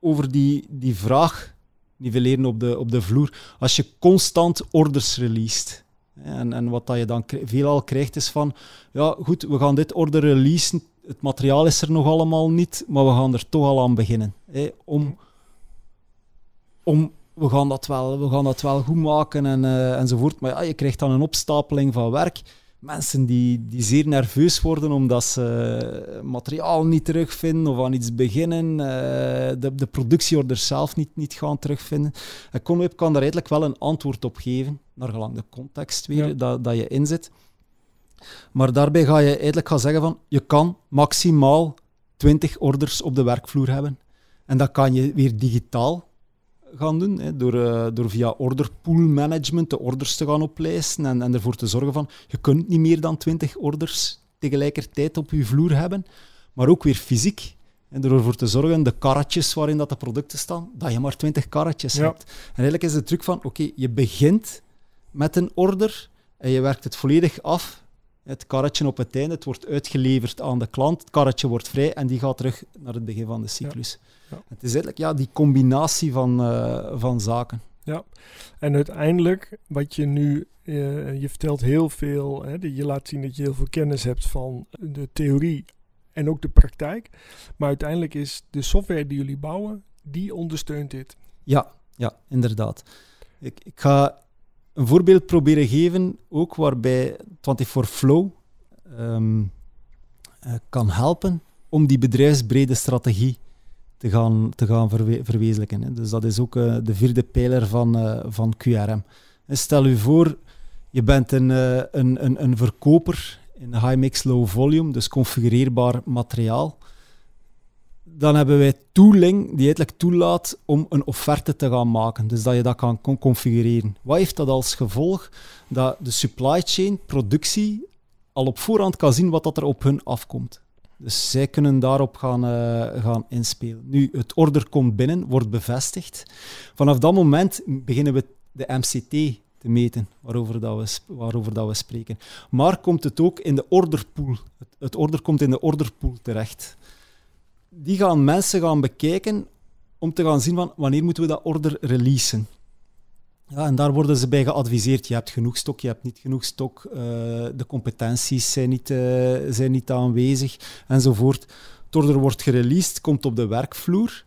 over die, die vraag nivelleren op de, op de vloer. Als je constant orders released, en, en wat dat je dan veelal krijgt is van, ja goed, we gaan dit order releasen, het materiaal is er nog allemaal niet, maar we gaan er toch al aan beginnen. Hè, om, om, we, gaan dat wel, we gaan dat wel goed maken en, uh, enzovoort. Maar ja, je krijgt dan een opstapeling van werk mensen die, die zeer nerveus worden omdat ze materiaal niet terugvinden of aan iets beginnen, uh, de, de productieorders zelf niet, niet gaan terugvinden. En Conweb kan daar eigenlijk wel een antwoord op geven, naar gelang de context weer dat, dat je inzet. Maar daarbij ga je eigenlijk gaan zeggen van, je kan maximaal 20 orders op de werkvloer hebben. En dat kan je weer digitaal gaan doen. Hè, door, uh, door via orderpool management de orders te gaan oplijsten en, en ervoor te zorgen van je kunt niet meer dan 20 orders tegelijkertijd op je vloer hebben, maar ook weer fysiek. En ervoor te zorgen, de karretjes waarin dat de producten staan, dat je maar 20 karretjes hebt. En eigenlijk is de truc van, oké, je begint met een order en je werkt het volledig af. Het karretje op het einde, het wordt uitgeleverd aan de klant, het karretje wordt vrij en die gaat terug naar het begin van de cyclus. Het is eigenlijk ja, die combinatie van, uh, van zaken. Ja, en uiteindelijk, wat je nu, uh, je vertelt heel veel, hè, je laat zien dat je heel veel kennis hebt van de theorie en ook de praktijk. Maar uiteindelijk is de software die jullie bouwen, die ondersteunt dit. Ja, ja inderdaad. Ik, ik ga een voorbeeld proberen geven, ook waarbij 24 Flow um, uh, kan helpen om die bedrijfsbrede strategie te gaan, te gaan verwezenlijken. Hè. Dus dat is ook uh, de vierde pijler van, uh, van QRM. En stel u voor, je bent een, uh, een, een, een verkoper in high mix, low volume, dus configureerbaar materiaal. Dan hebben wij tooling die eigenlijk toelaat om een offerte te gaan maken. Dus dat je dat kan configureren. Wat heeft dat als gevolg? Dat de supply chain, productie, al op voorhand kan zien wat dat er op hun afkomt. Dus zij kunnen daarop gaan, uh, gaan inspelen. Nu, het order komt binnen, wordt bevestigd. Vanaf dat moment beginnen we de MCT te meten, waarover, dat we, waarover dat we spreken. Maar komt het ook in de orderpool. Het, het order komt in de orderpool terecht. Die gaan mensen gaan bekijken om te gaan zien van wanneer moeten we dat order releasen. Ja, en daar worden ze bij geadviseerd. Je hebt genoeg stok, je hebt niet genoeg stok, uh, de competenties zijn niet, uh, zijn niet aanwezig, enzovoort. Het wordt gereleased, komt op de werkvloer.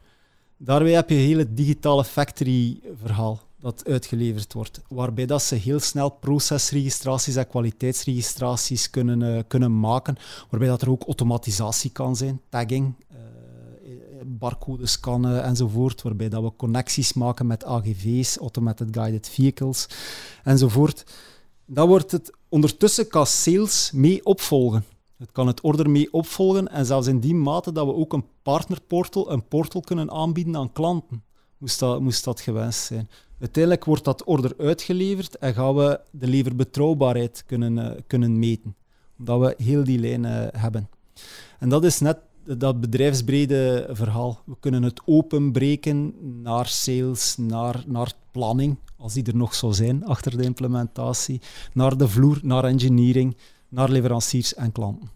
Daarbij heb je een hele digitale factory-verhaal dat uitgeleverd wordt, waarbij dat ze heel snel procesregistraties en kwaliteitsregistraties kunnen, uh, kunnen maken, waarbij dat er ook automatisatie kan zijn, tagging, barcode scannen enzovoort, waarbij dat we connecties maken met AGV's, Automated Guided Vehicles enzovoort. Dan wordt het ondertussen kan sales mee opvolgen. Het kan het order mee opvolgen en zelfs in die mate dat we ook een partnerportal, een portal kunnen aanbieden aan klanten, moest dat, moest dat gewenst zijn. Uiteindelijk wordt dat order uitgeleverd en gaan we de leverbetrouwbaarheid kunnen, uh, kunnen meten, omdat we heel die lijnen hebben. En dat is net dat bedrijfsbrede verhaal. We kunnen het openbreken naar sales, naar, naar planning, als die er nog zou zijn achter de implementatie, naar de vloer, naar engineering, naar leveranciers en klanten.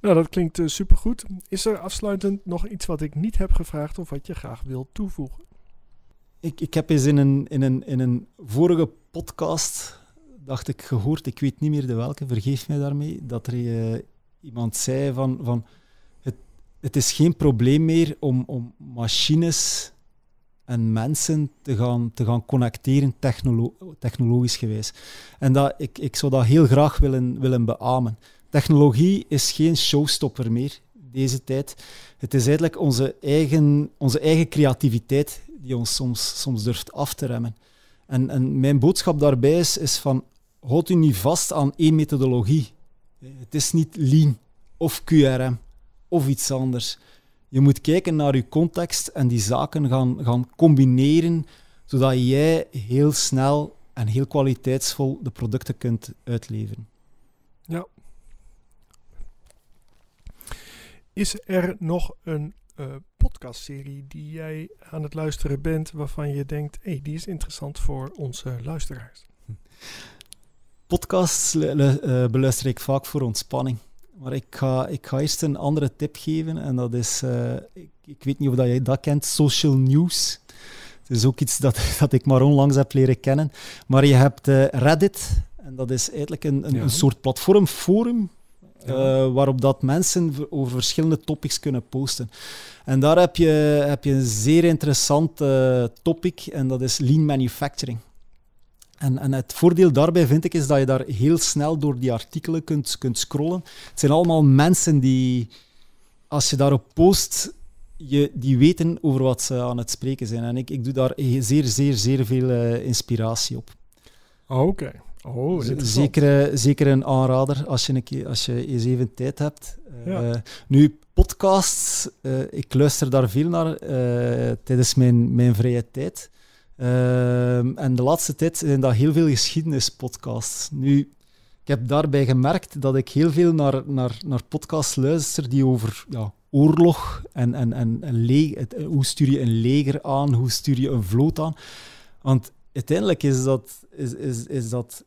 Nou, dat klinkt uh, supergoed. Is er afsluitend nog iets wat ik niet heb gevraagd of wat je graag wilt toevoegen? ik, ik heb eens in een, in, een, in een vorige podcast, dacht ik, gehoord, ik weet niet meer de welke, vergeef mij daarmee, dat er uh, iemand zei van, van het, het is geen probleem meer om, om machines en mensen te gaan, te gaan connecteren technolo technologisch geweest. En dat, ik, ik zou dat heel graag willen, willen beamen. Technologie is geen showstopper meer deze tijd. Het is eigenlijk onze eigen, onze eigen creativiteit die ons soms, soms durft af te remmen. En, en mijn boodschap daarbij is, is van, houd u niet vast aan één methodologie. Het is niet lean of QRM of iets anders. Je moet kijken naar je context en die zaken gaan, gaan combineren, zodat jij heel snel en heel kwaliteitsvol de producten kunt uitleveren. Ja. Is er nog een uh, podcastserie die jij aan het luisteren bent waarvan je denkt, hé, hey, die is interessant voor onze luisteraars? Podcasts uh, beluister ik vaak voor ontspanning. Maar ik ga, ik ga eerst een andere tip geven. En dat is, uh, ik, ik, weet niet of dat jij dat kent, social news. Het is ook iets dat, dat ik maar onlangs heb leren kennen. Maar je hebt uh, Reddit. En dat is eigenlijk een, een, ja. een soort platform, forum, ja. uh, waarop dat mensen over verschillende topics kunnen posten. En daar heb je, heb je een zeer interessant topic. En dat is lean manufacturing. En, en, het voordeel daarbij vind ik is dat je daar heel snel door die artikelen kunt, kunt scrollen. Het zijn allemaal mensen die, als je daarop post, je, die weten over wat ze aan het spreken zijn. En ik, ik doe daar zeer, zeer, zeer veel uh, inspiratie op. Oké. Okay. Oh, zeker, zeker een aanrader als je, een keer, als je eens even tijd hebt. Ja. Uh, nu, podcasts, uh, ik luister daar veel naar tijdens mijn, mijn vrije tijd. Uh, en de laatste tijd zijn dat heel veel geschiedenispodcasts. Nu, ik heb daarbij gemerkt dat ik heel veel naar, naar, naar podcasts luister die over ja, oorlog en, en, en, het, hoe stuur je een leger aan, hoe stuur je een vloot aan. Want uiteindelijk is dat, is, is, is dat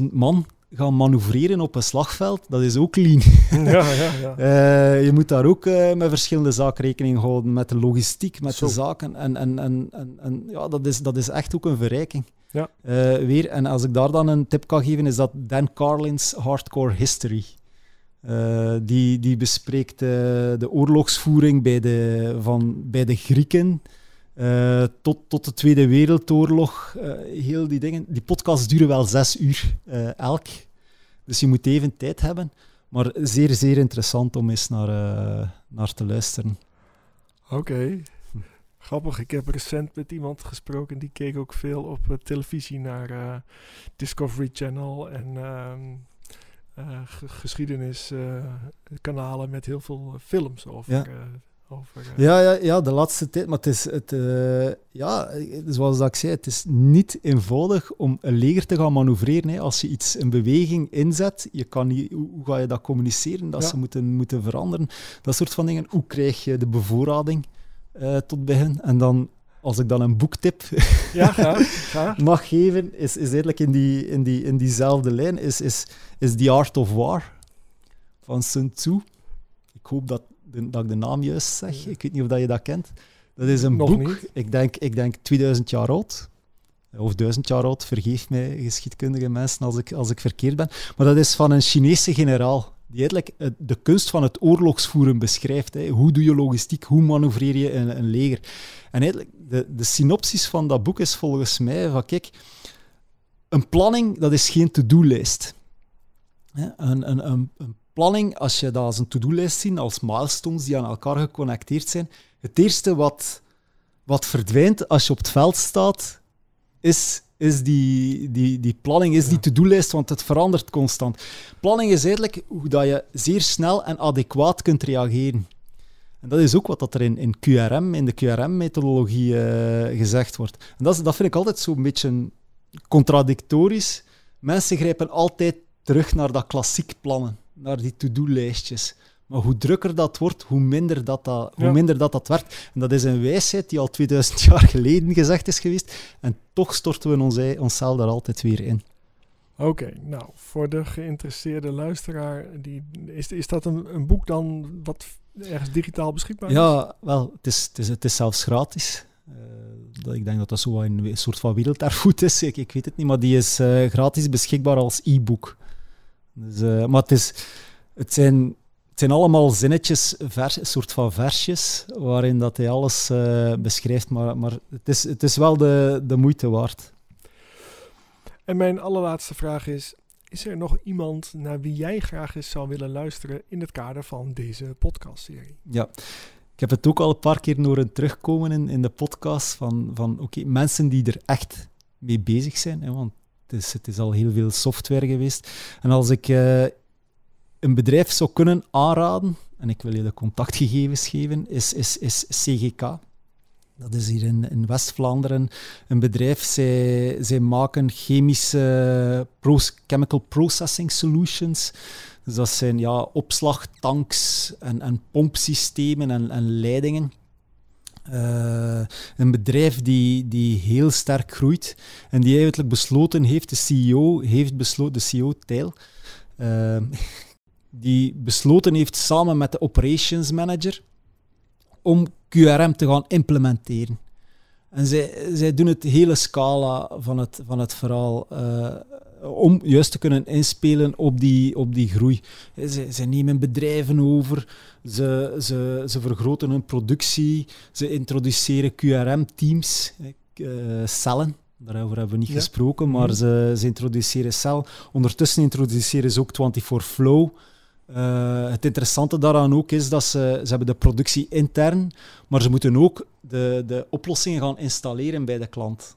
100.000 man gaan manoeuvreren op een slagveld, dat is ook lean. Ja, ja, ja. uh, je moet daar ook uh, met verschillende zaken rekening houden, met de logistiek, met Zo. de zaken. En, en, en, en, en, ja, dat is, dat is echt ook een verrijking. Ja. Uh, weer, en als ik daar dan een tip kan geven, is dat Dan Carlin's Hardcore History. die, die bespreekt de oorlogsvoering bij de, van, bij de Grieken. Uh, tot, tot de Tweede Wereldoorlog. Uh, heel die dingen. Die podcasts duren wel zes uur uh, elk. Dus je moet even tijd hebben. Maar zeer, zeer interessant om eens naar, naar te luisteren. Oké. Okay. Grappig, ik heb recent met iemand gesproken die keek ook veel op televisie naar Discovery Channel en uh, geschiedeniskanalen met heel veel films over ja. Over. Uh... Ja, ja, ja, de laatste tijd. Maar het is, het, uh, ja, zoals ik zei, het is niet eenvoudig om een leger te gaan manoeuvreren. Hè. Als je iets, een beweging inzet, je kan niet, hoe ga je dat communiceren? Dat ja. ze moeten, moeten veranderen. Dat soort van dingen. Hoe krijg je de bevoorrading uh, tot bij hen? En dan als ik dan een boektip ja, ga, ga. mag geven, is, is eigenlijk in, die, in, die, in diezelfde lijn, is, is, is The Art of War van Sun Tzu. Ik hoop dat de, dat ik de naam juist zeg. Ik weet niet of dat je dat kent. Dat is een Nog boek, niet. ik denk, ik denk 2000 jaar oud. Of duizend jaar oud, vergeef mij geschiedkundige mensen als ik, als ik verkeerd ben. Maar dat is van een Chinese generaal, die eigenlijk de kunst van het oorlogsvoeren beschrijft. Hè. Hoe doe je logistiek, hoe manoeuvreer je een, een leger? En eigenlijk, de, de synopsis van dat boek is volgens mij van, kijk, een planning, dat is geen to-do-lijst. Een, een, een, een planning, als je dat als een to-do-lijst ziet, als milestones die aan elkaar geconnecteerd zijn, het eerste wat, wat verdwijnt als je op het veld staat, is, is die, die, die planning, is die to-do-lijst, want het verandert constant. Planning is eigenlijk hoe dat je zeer snel en adequaat kunt reageren. En dat is ook wat dat er in, in QRM, in de QRM-methodologie uh, gezegd wordt. En dat, is, dat vind ik altijd zo'n beetje contradictorisch. Mensen grijpen altijd terug naar dat klassiek plannen naar die to-do-lijstjes. Maar hoe drukker dat wordt, hoe minder dat dat, hoe Ja. minder dat, dat werkt. En dat is een wijsheid die al 2000 jaar geleden gezegd is geweest. En toch storten we ons, onszelf daar altijd weer in. Oké, nou, voor de geïnteresseerde luisteraar, die, is, is dat een, een boek dan wat ergens digitaal beschikbaar is? Ja, wel, het is, het is, het is zelfs gratis. Eh, ik denk dat dat zo een, een soort van werelderfgoed is. Ik, ik, weet het niet, maar die is uh, gratis beschikbaar als e-book. Dus, uh, maar het, is, het, zijn, het zijn allemaal zinnetjes, vers, een soort van versjes, waarin dat hij alles uh, beschrijft. Maar, maar het, is, het is wel de, de moeite waard. En mijn allerlaatste vraag is: is er nog iemand naar wie jij graag eens zou willen luisteren in het kader van deze podcastserie? Ja, ik heb het ook al een paar keer horen terugkomen in, in de podcast van, van oké, mensen die er echt mee bezig zijn. Hè, want het is, het is al heel veel software geweest. En als ik uh, een bedrijf zou kunnen aanraden, en ik wil je de contactgegevens geven, is, is, is CGK. Dat is hier in, in West-Vlaanderen een bedrijf. Zij, zij maken chemische chemical processing solutions. Dus dat zijn ja, opslagtanks en, en pompsystemen en, en leidingen. Uh, een bedrijf die, die heel sterk groeit en die eigenlijk besloten heeft, de CEO heeft besloten, de CEO Tijl, uh, die besloten heeft samen met de operations manager om QRM te gaan implementeren. En zij, zij doen het hele scala van het, van het verhaal uh, om juist te kunnen inspelen op die, op die groei. Ze, ze nemen bedrijven over, ze, ze, ze vergroten hun productie, ze introduceren QRM-teams, uh, cellen. Daarover hebben we niet ja. gesproken, maar mm. ze, ze introduceren cel. Ondertussen introduceren ze ook 24 Flow. Uh, het interessante daaraan ook is dat ze, ze hebben de productie intern, maar ze moeten ook de, de oplossingen gaan installeren bij de klant.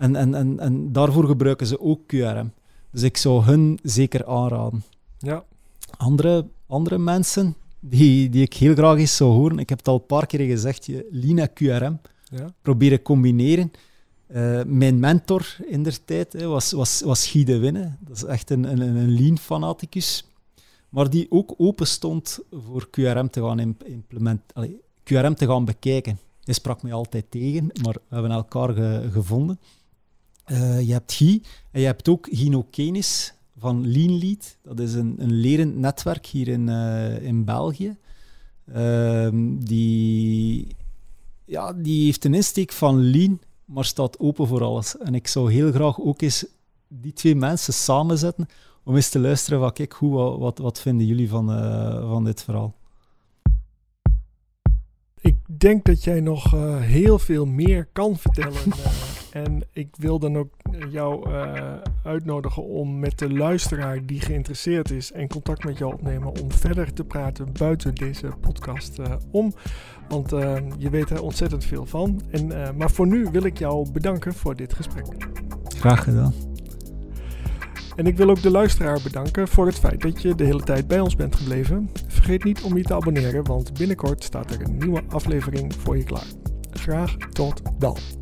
En, en, en, en daarvoor gebruiken ze ook QRM. Dus ik zou hun zeker aanraden. Ja. Andere, andere mensen die, die ik heel graag eens zou horen, ik heb het al een paar keer gezegd, je, Lina QRM, ja. proberen combineren. Uh, mijn mentor in der tijd was, was, was Guy de Winne. Dat is echt een, een, een lean-fanaticus maar die ook open stond voor QRM te gaan implementeren, QRM te gaan bekijken. Hij sprak mij altijd tegen, maar we hebben elkaar ge gevonden. Uh, je hebt Guy en je hebt ook Gino Kenis van LeanLead. Dat is een, een lerend netwerk hier in, uh, in België. Uh, die, ja, die heeft een insteek van Lean, maar staat open voor alles. En ik zou heel graag ook eens die twee mensen samenzetten om eens te luisteren van kijk, hoe, wat, wat vinden jullie van, uh, van dit verhaal? Ik denk dat jij nog heel veel meer kan vertellen. En ik wil dan ook jou uitnodigen om met de luisteraar die geïnteresseerd is en contact met jou opnemen om verder te praten buiten deze podcast om. Want je weet er ontzettend veel van. En, maar voor nu wil ik jou bedanken voor dit gesprek. Graag gedaan. En ik wil ook de luisteraar bedanken voor het feit dat je de hele tijd bij ons bent gebleven. Vergeet niet om je te abonneren, want binnenkort staat er een nieuwe aflevering voor je klaar. Graag tot dan.